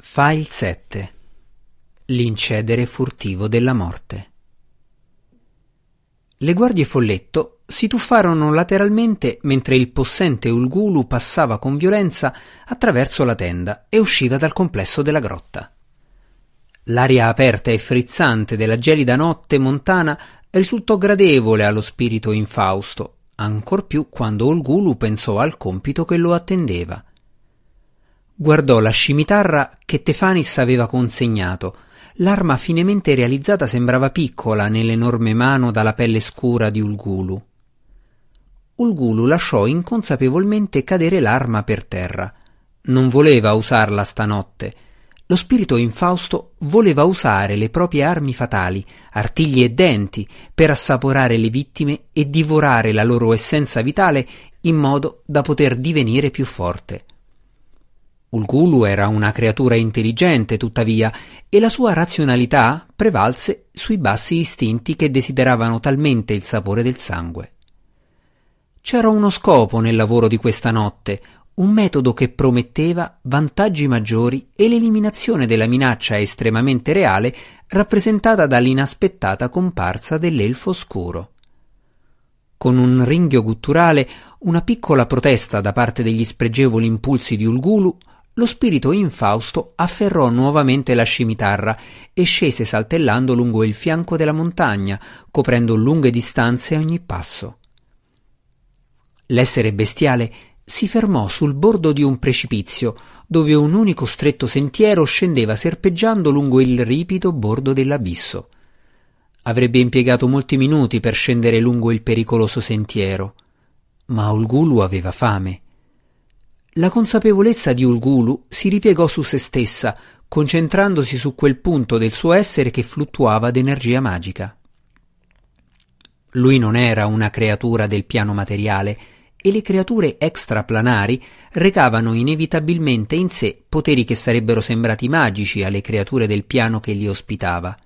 File 7 L'incedere furtivo della morte. Le guardie folletto si tuffarono lateralmente mentre il possente Ulgulu passava con violenza attraverso la tenda e usciva dal complesso della grotta. L'aria aperta e frizzante della gelida notte montana risultò gradevole allo spirito infausto, ancor più quando Ulgulu pensò al compito che lo attendeva – Guardò la scimitarra che Tefanis aveva consegnato. L'arma finemente realizzata sembrava piccola nell'enorme mano dalla pelle scura di Ulgulu. Ulgulu lasciò inconsapevolmente cadere l'arma per terra. Non voleva usarla stanotte. Lo spirito infausto voleva usare le proprie armi fatali, artigli e denti, per assaporare le vittime e divorare la loro essenza vitale in modo da poter divenire più forte. Ulgulu era una creatura intelligente, tuttavia, e la sua razionalità prevalse sui bassi istinti che desideravano talmente il sapore del sangue. C'era uno scopo nel lavoro di questa notte, un metodo che prometteva vantaggi maggiori e l'eliminazione della minaccia estremamente reale rappresentata dall'inaspettata comparsa dell'elfo scuro. Con un ringhio gutturale, una piccola protesta da parte degli spregevoli impulsi di Ulgulu, lo spirito infausto afferrò nuovamente la scimitarra e scese saltellando lungo il fianco della montagna, coprendo lunghe distanze a ogni passo. L'essere bestiale si fermò sul bordo di un precipizio, dove un unico stretto sentiero scendeva serpeggiando lungo il ripido bordo dell'abisso. Avrebbe impiegato molti minuti per scendere lungo il pericoloso sentiero, ma Ulgulu aveva fame la consapevolezza di Ulgulu si ripiegò su se stessa, concentrandosi su quel punto del suo essere che fluttuava d'energia magica. Lui non era una creatura del piano materiale e le creature extraplanari recavano inevitabilmente in sé poteri che sarebbero sembrati magici alle creature del piano che li ospitava.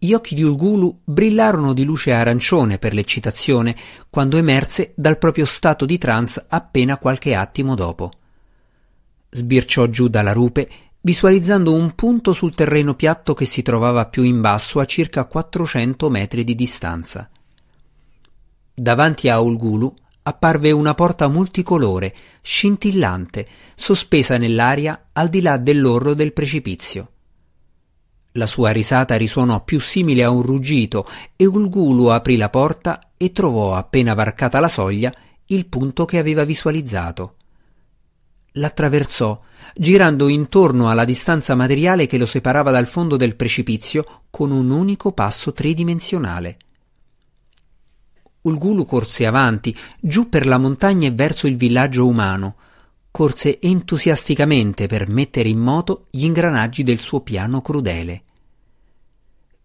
Gli occhi di Ulgulu brillarono di luce arancione per l'eccitazione quando emerse dal proprio stato di trance appena qualche attimo dopo. Sbirciò giù dalla rupe, visualizzando un punto sul terreno piatto che si trovava più in basso a circa 400 metri di distanza. Davanti a Ulgulu apparve una porta multicolore, scintillante, sospesa nell'aria al di là dell'orlo del precipizio. La sua risata risuonò più simile a un ruggito e Ulgulu aprì la porta e trovò, appena varcata la soglia, il punto che aveva visualizzato. L'attraversò, girando intorno alla distanza materiale che lo separava dal fondo del precipizio con un unico passo tridimensionale. Ulgulu corse avanti, giù per la montagna e verso il villaggio umano. Corse entusiasticamente per mettere in moto gli ingranaggi del suo piano crudele.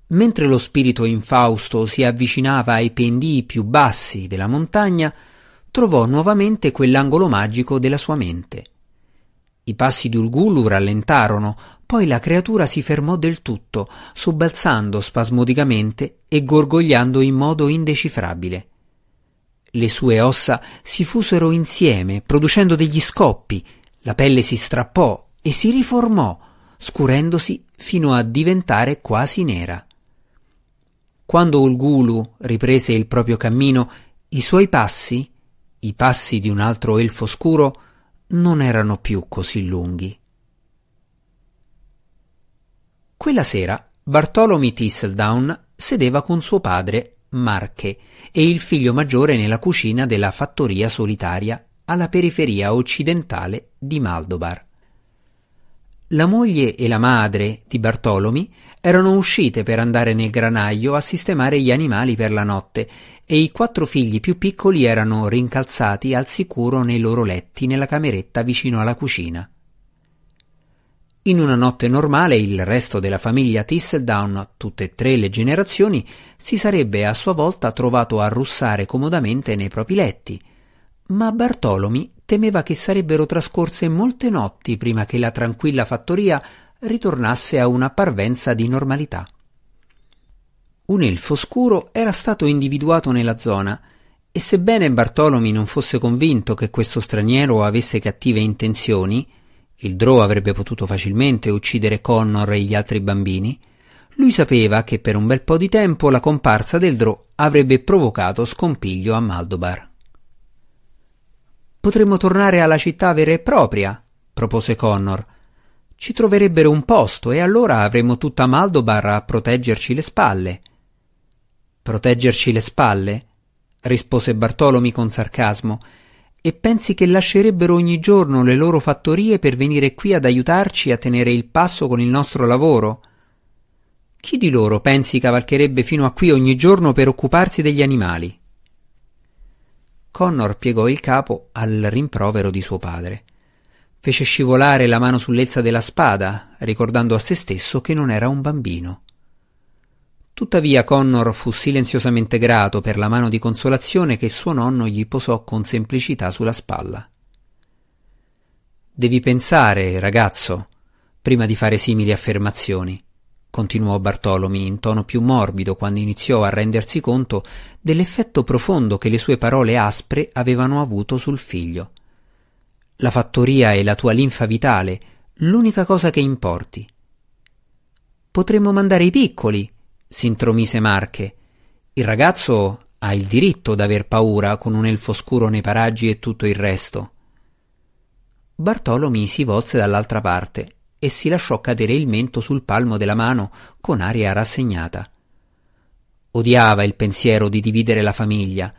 Mentre lo spirito infausto si avvicinava ai pendii più bassi della montagna, trovò nuovamente quell'angolo magico della sua mente. I passi di Ulgulu rallentarono, poi la creatura si fermò del tutto, sobbalzando spasmodicamente e gorgogliando in modo indecifrabile. Le sue ossa si fusero insieme, producendo degli scoppi, la pelle si strappò e si riformò, scurendosi fino a diventare quasi nera. Quando Ulgulu riprese il proprio cammino, i suoi passi, i passi di un altro elfo scuro, non erano più così lunghi. Quella sera Bartholomew Thistledown sedeva con suo padre, Marche, e il figlio maggiore nella cucina della fattoria solitaria alla periferia occidentale di Maldobar. La moglie e la madre di Bartolomi erano uscite per andare nel granaio a sistemare gli animali per la notte e i quattro figli più piccoli erano rincalzati al sicuro nei loro letti nella cameretta vicino alla cucina. In una notte normale il resto della famiglia Thistledown, tutte e tre le generazioni, si sarebbe a sua volta trovato a russare comodamente nei propri letti, ma Bartolomi temeva che sarebbero trascorse molte notti prima che la tranquilla fattoria ritornasse a una parvenza di normalità. Un elfo scuro era stato individuato nella zona e sebbene Bartolomi non fosse convinto che questo straniero avesse cattive intenzioni, il Drow avrebbe potuto facilmente uccidere Connor e gli altri bambini, lui sapeva che per un bel po' di tempo la comparsa del Drow avrebbe provocato scompiglio a Maldobar. Potremmo tornare alla città vera e propria, propose Connor. Ci troverebbero un posto e allora avremmo tutta Maldobar a proteggerci le spalle. Proteggerci le spalle? rispose Bartolomi con sarcasmo. E pensi che lascerebbero ogni giorno le loro fattorie per venire qui ad aiutarci a tenere il passo con il nostro lavoro? Chi di loro pensi cavalcherebbe fino a qui ogni giorno per occuparsi degli animali? Connor piegò il capo al rimprovero di suo padre. Fece scivolare la mano sull'elsa della spada, ricordando a se stesso che non era un bambino. Tuttavia Connor fu silenziosamente grato per la mano di consolazione che suo nonno gli posò con semplicità sulla spalla. Devi pensare, ragazzo, prima di fare simili affermazioni continuò Bartolomi in tono più morbido quando iniziò a rendersi conto dell'effetto profondo che le sue parole aspre avevano avuto sul figlio. La fattoria è la tua linfa vitale, l'unica cosa che importi. Potremmo mandare i piccoli, s'intromise Marche. Il ragazzo ha il diritto d'aver paura con un elfo scuro nei paraggi e tutto il resto. Bartolomi si volse dall'altra parte e si lasciò cadere il mento sul palmo della mano con aria rassegnata. Odiava il pensiero di dividere la famiglia.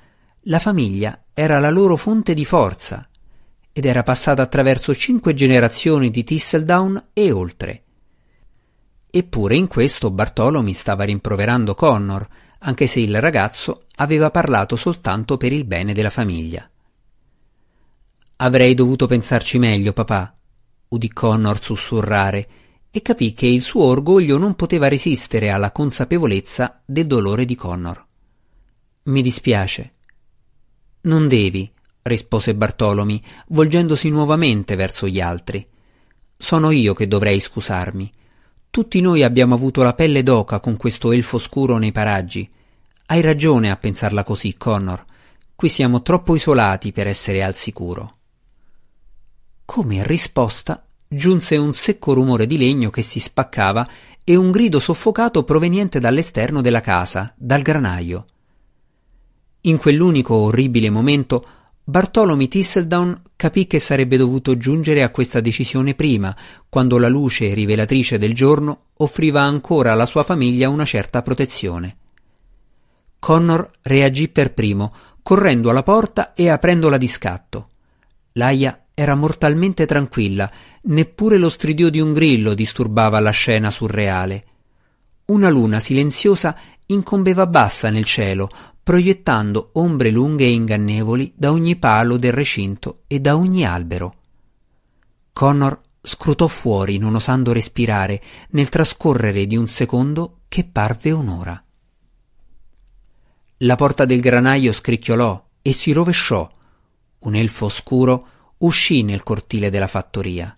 La famiglia era la loro fonte di forza ed era passata attraverso cinque generazioni di Thistledown e oltre. Eppure in questo Bartolomei stava rimproverando Connor, anche se il ragazzo aveva parlato soltanto per il bene della famiglia. Avrei dovuto pensarci meglio, papà, udì Connor sussurrare e capì che il suo orgoglio non poteva resistere alla consapevolezza del dolore di Connor. Mi dispiace. Non devi, rispose Bartolomi, volgendosi nuovamente verso gli altri. Sono io che dovrei scusarmi. Tutti noi abbiamo avuto la pelle d'oca con questo elfo scuro nei paraggi. Hai ragione a pensarla così, Connor. Qui siamo troppo isolati per essere al sicuro. Come risposta giunse un secco rumore di legno che si spaccava e un grido soffocato proveniente dall'esterno della casa, dal granaio. In quell'unico orribile momento Bartolomeo Thistledown capì che sarebbe dovuto giungere a questa decisione prima, quando la luce rivelatrice del giorno offriva ancora alla sua famiglia una certa protezione. Connor reagì per primo, correndo alla porta e aprendola di scatto. L'aia era mortalmente tranquilla, neppure lo stridio di un grillo disturbava la scena surreale. Una luna silenziosa incombeva bassa nel cielo, proiettando ombre lunghe e ingannevoli da ogni palo del recinto e da ogni albero. Connor scrutò fuori, non osando respirare, nel trascorrere di un secondo che parve un'ora. La porta del granaio scricchiolò e si rovesciò. Un elfo oscuro uscì nel cortile della fattoria.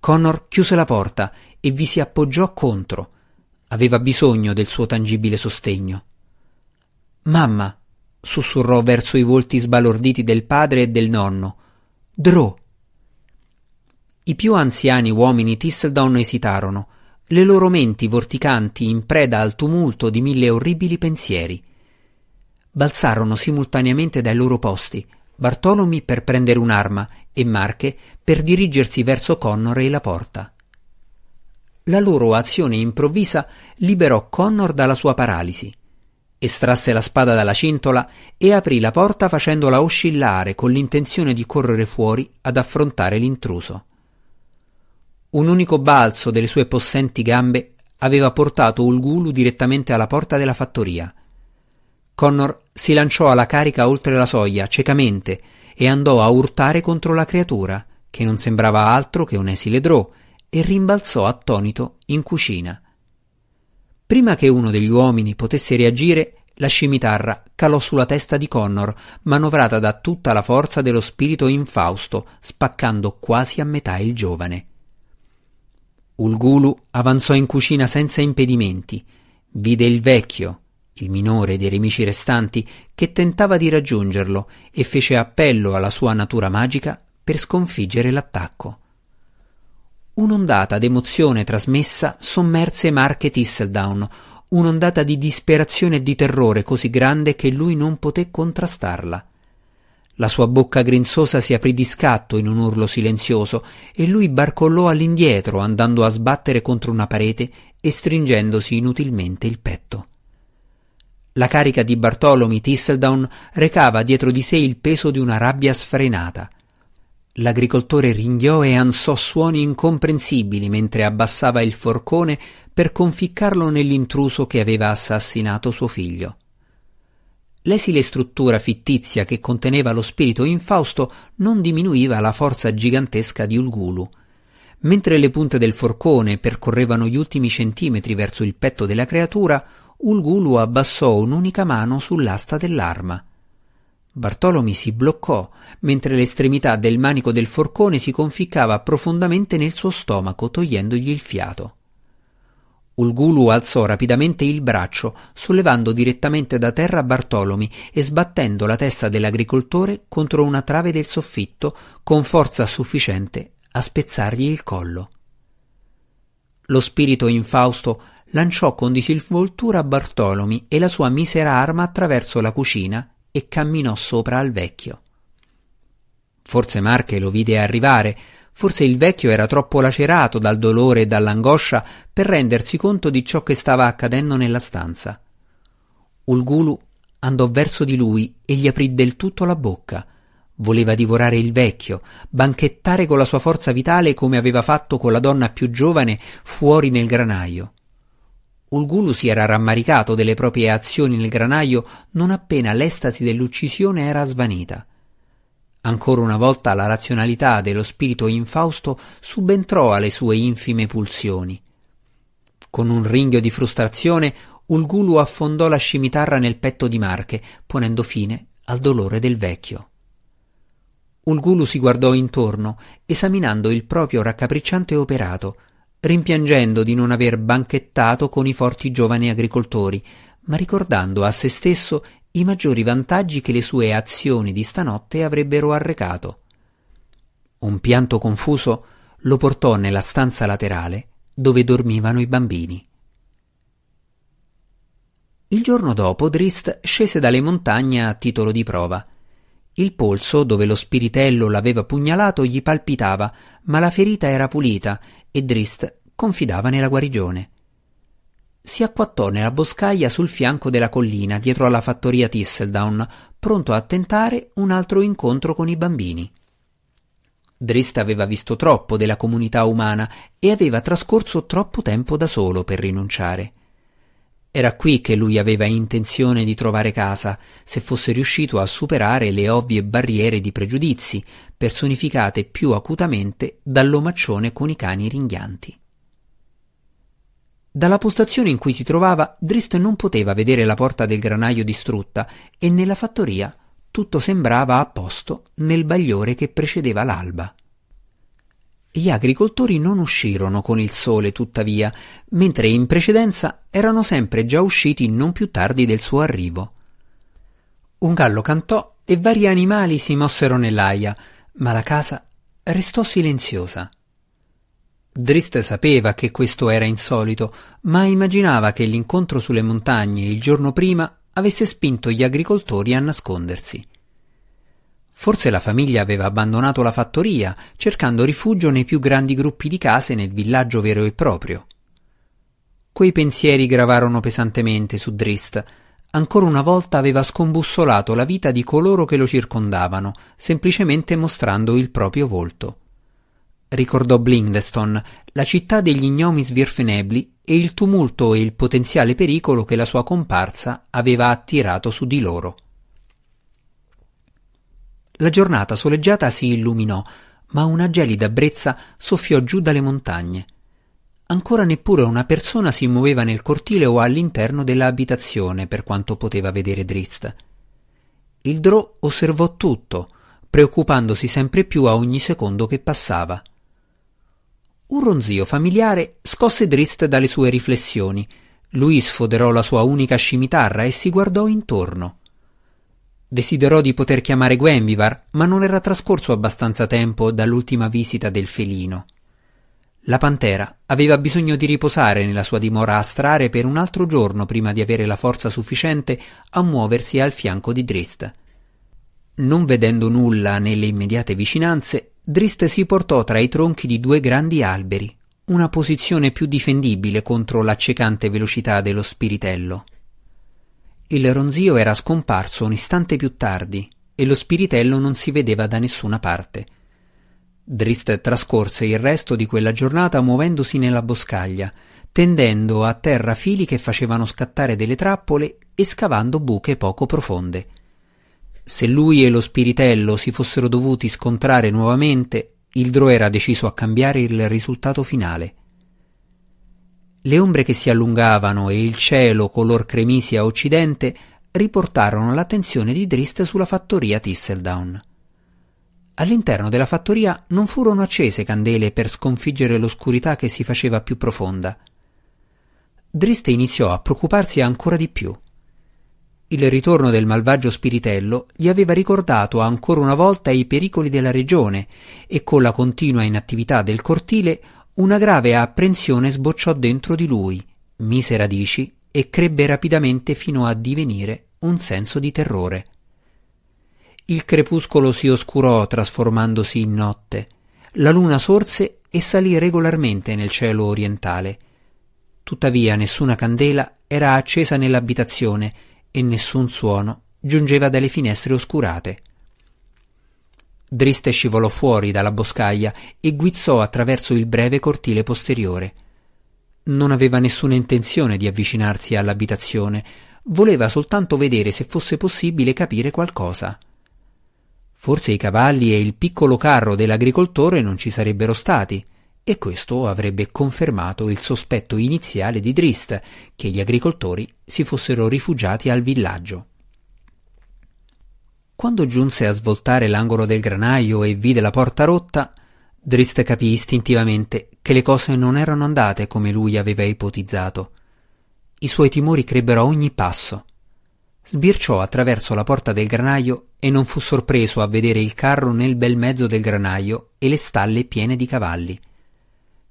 Connor chiuse la porta e vi si appoggiò contro. Aveva bisogno del suo tangibile sostegno. Mamma, sussurrò verso i volti sbalorditi del padre e del nonno. Drò. I più anziani uomini Thistledown esitarono, le loro menti vorticanti in preda al tumulto di mille orribili pensieri. Balzarono simultaneamente dai loro posti, Bartolomei per prendere un'arma e Marche per dirigersi verso Connor e la porta. La loro azione improvvisa liberò Connor dalla sua paralisi. Estrasse la spada dalla cintola e aprì la porta facendola oscillare con l'intenzione di correre fuori ad affrontare l'intruso. Un unico balzo delle sue possenti gambe aveva portato Ulgulu direttamente alla porta della fattoria. Connor si lanciò alla carica oltre la soglia, ciecamente, e andò a urtare contro la creatura, che non sembrava altro che un esile drò, e rimbalzò attonito in cucina. Prima che uno degli uomini potesse reagire, la scimitarra calò sulla testa di Connor, manovrata da tutta la forza dello spirito infausto, spaccando quasi a metà il giovane. Ulgulu avanzò in cucina senza impedimenti, vide il vecchio, il minore dei nemici restanti, che tentava di raggiungerlo e fece appello alla sua natura magica per sconfiggere l'attacco. Un'ondata d'emozione trasmessa sommerse Mark e Thistledown, un'ondata di disperazione e di terrore così grande che lui non poté contrastarla. La sua bocca grinzosa si aprì di scatto in un urlo silenzioso e lui barcollò all'indietro andando a sbattere contro una parete e stringendosi inutilmente il petto. La carica di Bartolomei Thistledown recava dietro di sé il peso di una rabbia sfrenata. L'agricoltore ringhiò e ansò suoni incomprensibili mentre abbassava il forcone per conficcarlo nell'intruso che aveva assassinato suo figlio. L'esile struttura fittizia che conteneva lo spirito infausto non diminuiva la forza gigantesca di Ulgulu. Mentre le punte del forcone percorrevano gli ultimi centimetri verso il petto della creatura, Ulgulu abbassò un'unica mano sull'asta dell'arma. Bartolomi si bloccò, mentre l'estremità del manico del forcone si conficcava profondamente nel suo stomaco, togliendogli il fiato. Ulgulu alzò rapidamente il braccio, sollevando direttamente da terra Bartolomi e sbattendo la testa dell'agricoltore contro una trave del soffitto con forza sufficiente a spezzargli il collo. Lo spirito infausto lanciò con disinvoltura Bartolomi e la sua misera arma attraverso la cucina e camminò sopra al vecchio. Forse Marche lo vide arrivare, forse il vecchio era troppo lacerato dal dolore e dall'angoscia per rendersi conto di ciò che stava accadendo nella stanza. Ulgulu andò verso di lui e gli aprì del tutto la bocca. Voleva divorare il vecchio, banchettare con la sua forza vitale come aveva fatto con la donna più giovane fuori nel granaio. Ulgulu si era rammaricato delle proprie azioni nel granaio non appena l'estasi dell'uccisione era svanita. Ancora una volta la razionalità dello spirito infausto subentrò alle sue infime pulsioni. Con un ringhio di frustrazione, Ulgulu affondò la scimitarra nel petto di Marche, ponendo fine al dolore del vecchio. Ulgulu si guardò intorno, esaminando il proprio raccapricciante operato, rimpiangendo di non aver banchettato con i forti giovani agricoltori, ma ricordando a se stesso i maggiori vantaggi che le sue azioni di stanotte avrebbero arrecato. Un pianto confuso lo portò nella stanza laterale dove dormivano i bambini. Il giorno dopo Drist scese dalle montagne a titolo di prova. Il polso, dove lo spiritello l'aveva pugnalato, gli palpitava, ma la ferita era pulita e Drist confidava nella guarigione. Si acquattò nella boscaglia sul fianco della collina dietro alla fattoria Thistledown, pronto a tentare un altro incontro con i bambini. Drist aveva visto troppo della comunità umana e aveva trascorso troppo tempo da solo per rinunciare. Era qui che lui aveva intenzione di trovare casa, se fosse riuscito a superare le ovvie barriere di pregiudizi, personificate più acutamente dall'omaccione con i cani ringhianti. Dalla postazione in cui si trovava, Drist non poteva vedere la porta del granaio distrutta e nella fattoria tutto sembrava a posto nel bagliore che precedeva l'alba. Gli agricoltori non uscirono con il sole, tuttavia, mentre in precedenza erano sempre già usciti non più tardi del suo arrivo. Un gallo cantò e vari animali si mossero nell'aia, ma la casa restò silenziosa. Drist sapeva che questo era insolito, ma immaginava che l'incontro sulle montagne il giorno prima avesse spinto gli agricoltori a nascondersi. Forse la famiglia aveva abbandonato la fattoria, cercando rifugio nei più grandi gruppi di case nel villaggio vero e proprio. Quei pensieri gravarono pesantemente su Drist. Ancora una volta aveva scombussolato la vita di coloro che lo circondavano, semplicemente mostrando il proprio volto. Ricordò Blindeston, la città degli gnomi svirfenebli e il tumulto e il potenziale pericolo che la sua comparsa aveva attirato su di loro. La giornata soleggiata si illuminò, ma una gelida brezza soffiò giù dalle montagne. Ancora neppure una persona si muoveva nel cortile o all'interno dell'abitazione, per quanto poteva vedere Drist. Il Drò osservò tutto, preoccupandosi sempre più a ogni secondo che passava. Un ronzio familiare scosse Drist dalle sue riflessioni. Lui sfoderò la sua unica scimitarra e si guardò intorno. Desiderò di poter chiamare Gwenvivar, ma non era trascorso abbastanza tempo dall'ultima visita del felino. La pantera aveva bisogno di riposare nella sua dimora astrare per un altro giorno prima di avere la forza sufficiente a muoversi al fianco di Drist. Non vedendo nulla nelle immediate vicinanze, Drist si portò tra i tronchi di due grandi alberi, una posizione più difendibile contro l'accecante velocità dello spiritello. Il ronzio era scomparso un istante più tardi e lo spiritello non si vedeva da nessuna parte. Drist trascorse il resto di quella giornata muovendosi nella boscaglia, tendendo a terra fili che facevano scattare delle trappole e scavando buche poco profonde. Se lui e lo spiritello si fossero dovuti scontrare nuovamente, il Dro era deciso a cambiare il risultato finale. Le ombre che si allungavano e il cielo color cremisi a occidente riportarono l'attenzione di Drist sulla fattoria Tisseldown. All'interno della fattoria non furono accese candele per sconfiggere l'oscurità che si faceva più profonda. Driste iniziò a preoccuparsi ancora di più. Il ritorno del malvagio spiritello gli aveva ricordato ancora una volta i pericoli della regione e con la continua inattività del cortile una grave apprensione sbocciò dentro di lui, mise radici e crebbe rapidamente fino a divenire un senso di terrore. Il crepuscolo si oscurò trasformandosi in notte. La luna sorse e salì regolarmente nel cielo orientale. Tuttavia nessuna candela era accesa nell'abitazione e nessun suono giungeva dalle finestre oscurate. Driste scivolò fuori dalla boscaglia e guizzò attraverso il breve cortile posteriore. Non aveva nessuna intenzione di avvicinarsi all'abitazione, voleva soltanto vedere se fosse possibile capire qualcosa. Forse i cavalli e il piccolo carro dell'agricoltore non ci sarebbero stati, e questo avrebbe confermato il sospetto iniziale di Drist che gli agricoltori si fossero rifugiati al villaggio. Quando giunse a svoltare l'angolo del granaio e vide la porta rotta, Drist capì istintivamente che le cose non erano andate come lui aveva ipotizzato. I suoi timori crebbero a ogni passo. Sbirciò attraverso la porta del granaio e non fu sorpreso a vedere il carro nel bel mezzo del granaio e le stalle piene di cavalli.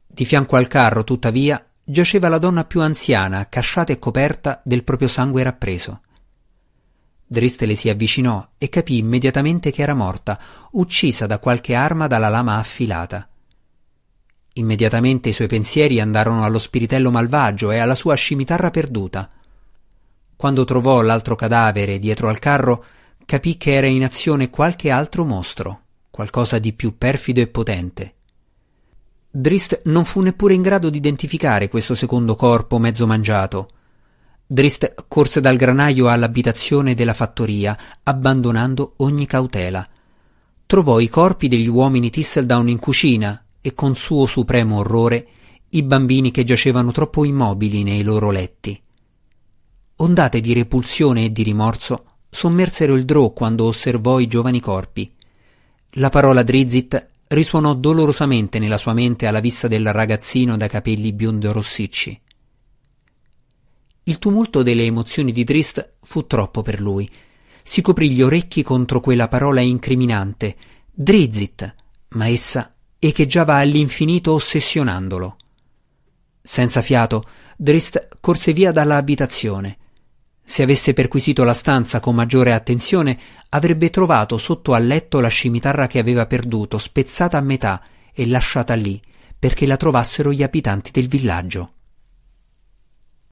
Di fianco al carro, tuttavia, giaceva la donna più anziana, casciata e coperta del proprio sangue rappreso. Driste le si avvicinò e capì immediatamente che era morta, uccisa da qualche arma dalla lama affilata. Immediatamente i suoi pensieri andarono allo spiritello malvagio e alla sua scimitarra perduta. Quando trovò l'altro cadavere dietro al carro, capì che era in azione qualche altro mostro, qualcosa di più perfido e potente. Drist non fu neppure in grado di identificare questo secondo corpo mezzo mangiato. Drist corse dal granaio all'abitazione della fattoria, abbandonando ogni cautela. Trovò i corpi degli uomini Tisseldown in cucina e con suo supremo orrore i bambini che giacevano troppo immobili nei loro letti. Ondate di repulsione e di rimorso sommersero il Drò quando osservò i giovani corpi. La parola Drizzt risuonò dolorosamente nella sua mente alla vista del ragazzino dai capelli biondo rossicci. Il tumulto delle emozioni di Drist fu troppo per lui. Si coprì gli orecchi contro quella parola incriminante, Drizzt, ma essa echeggiava all'infinito ossessionandolo. Senza fiato, Drist corse via dalla abitazione. Se avesse perquisito la stanza con maggiore attenzione, avrebbe trovato sotto al letto la scimitarra che aveva perduto, spezzata a metà e lasciata lì, perché la trovassero gli abitanti del villaggio.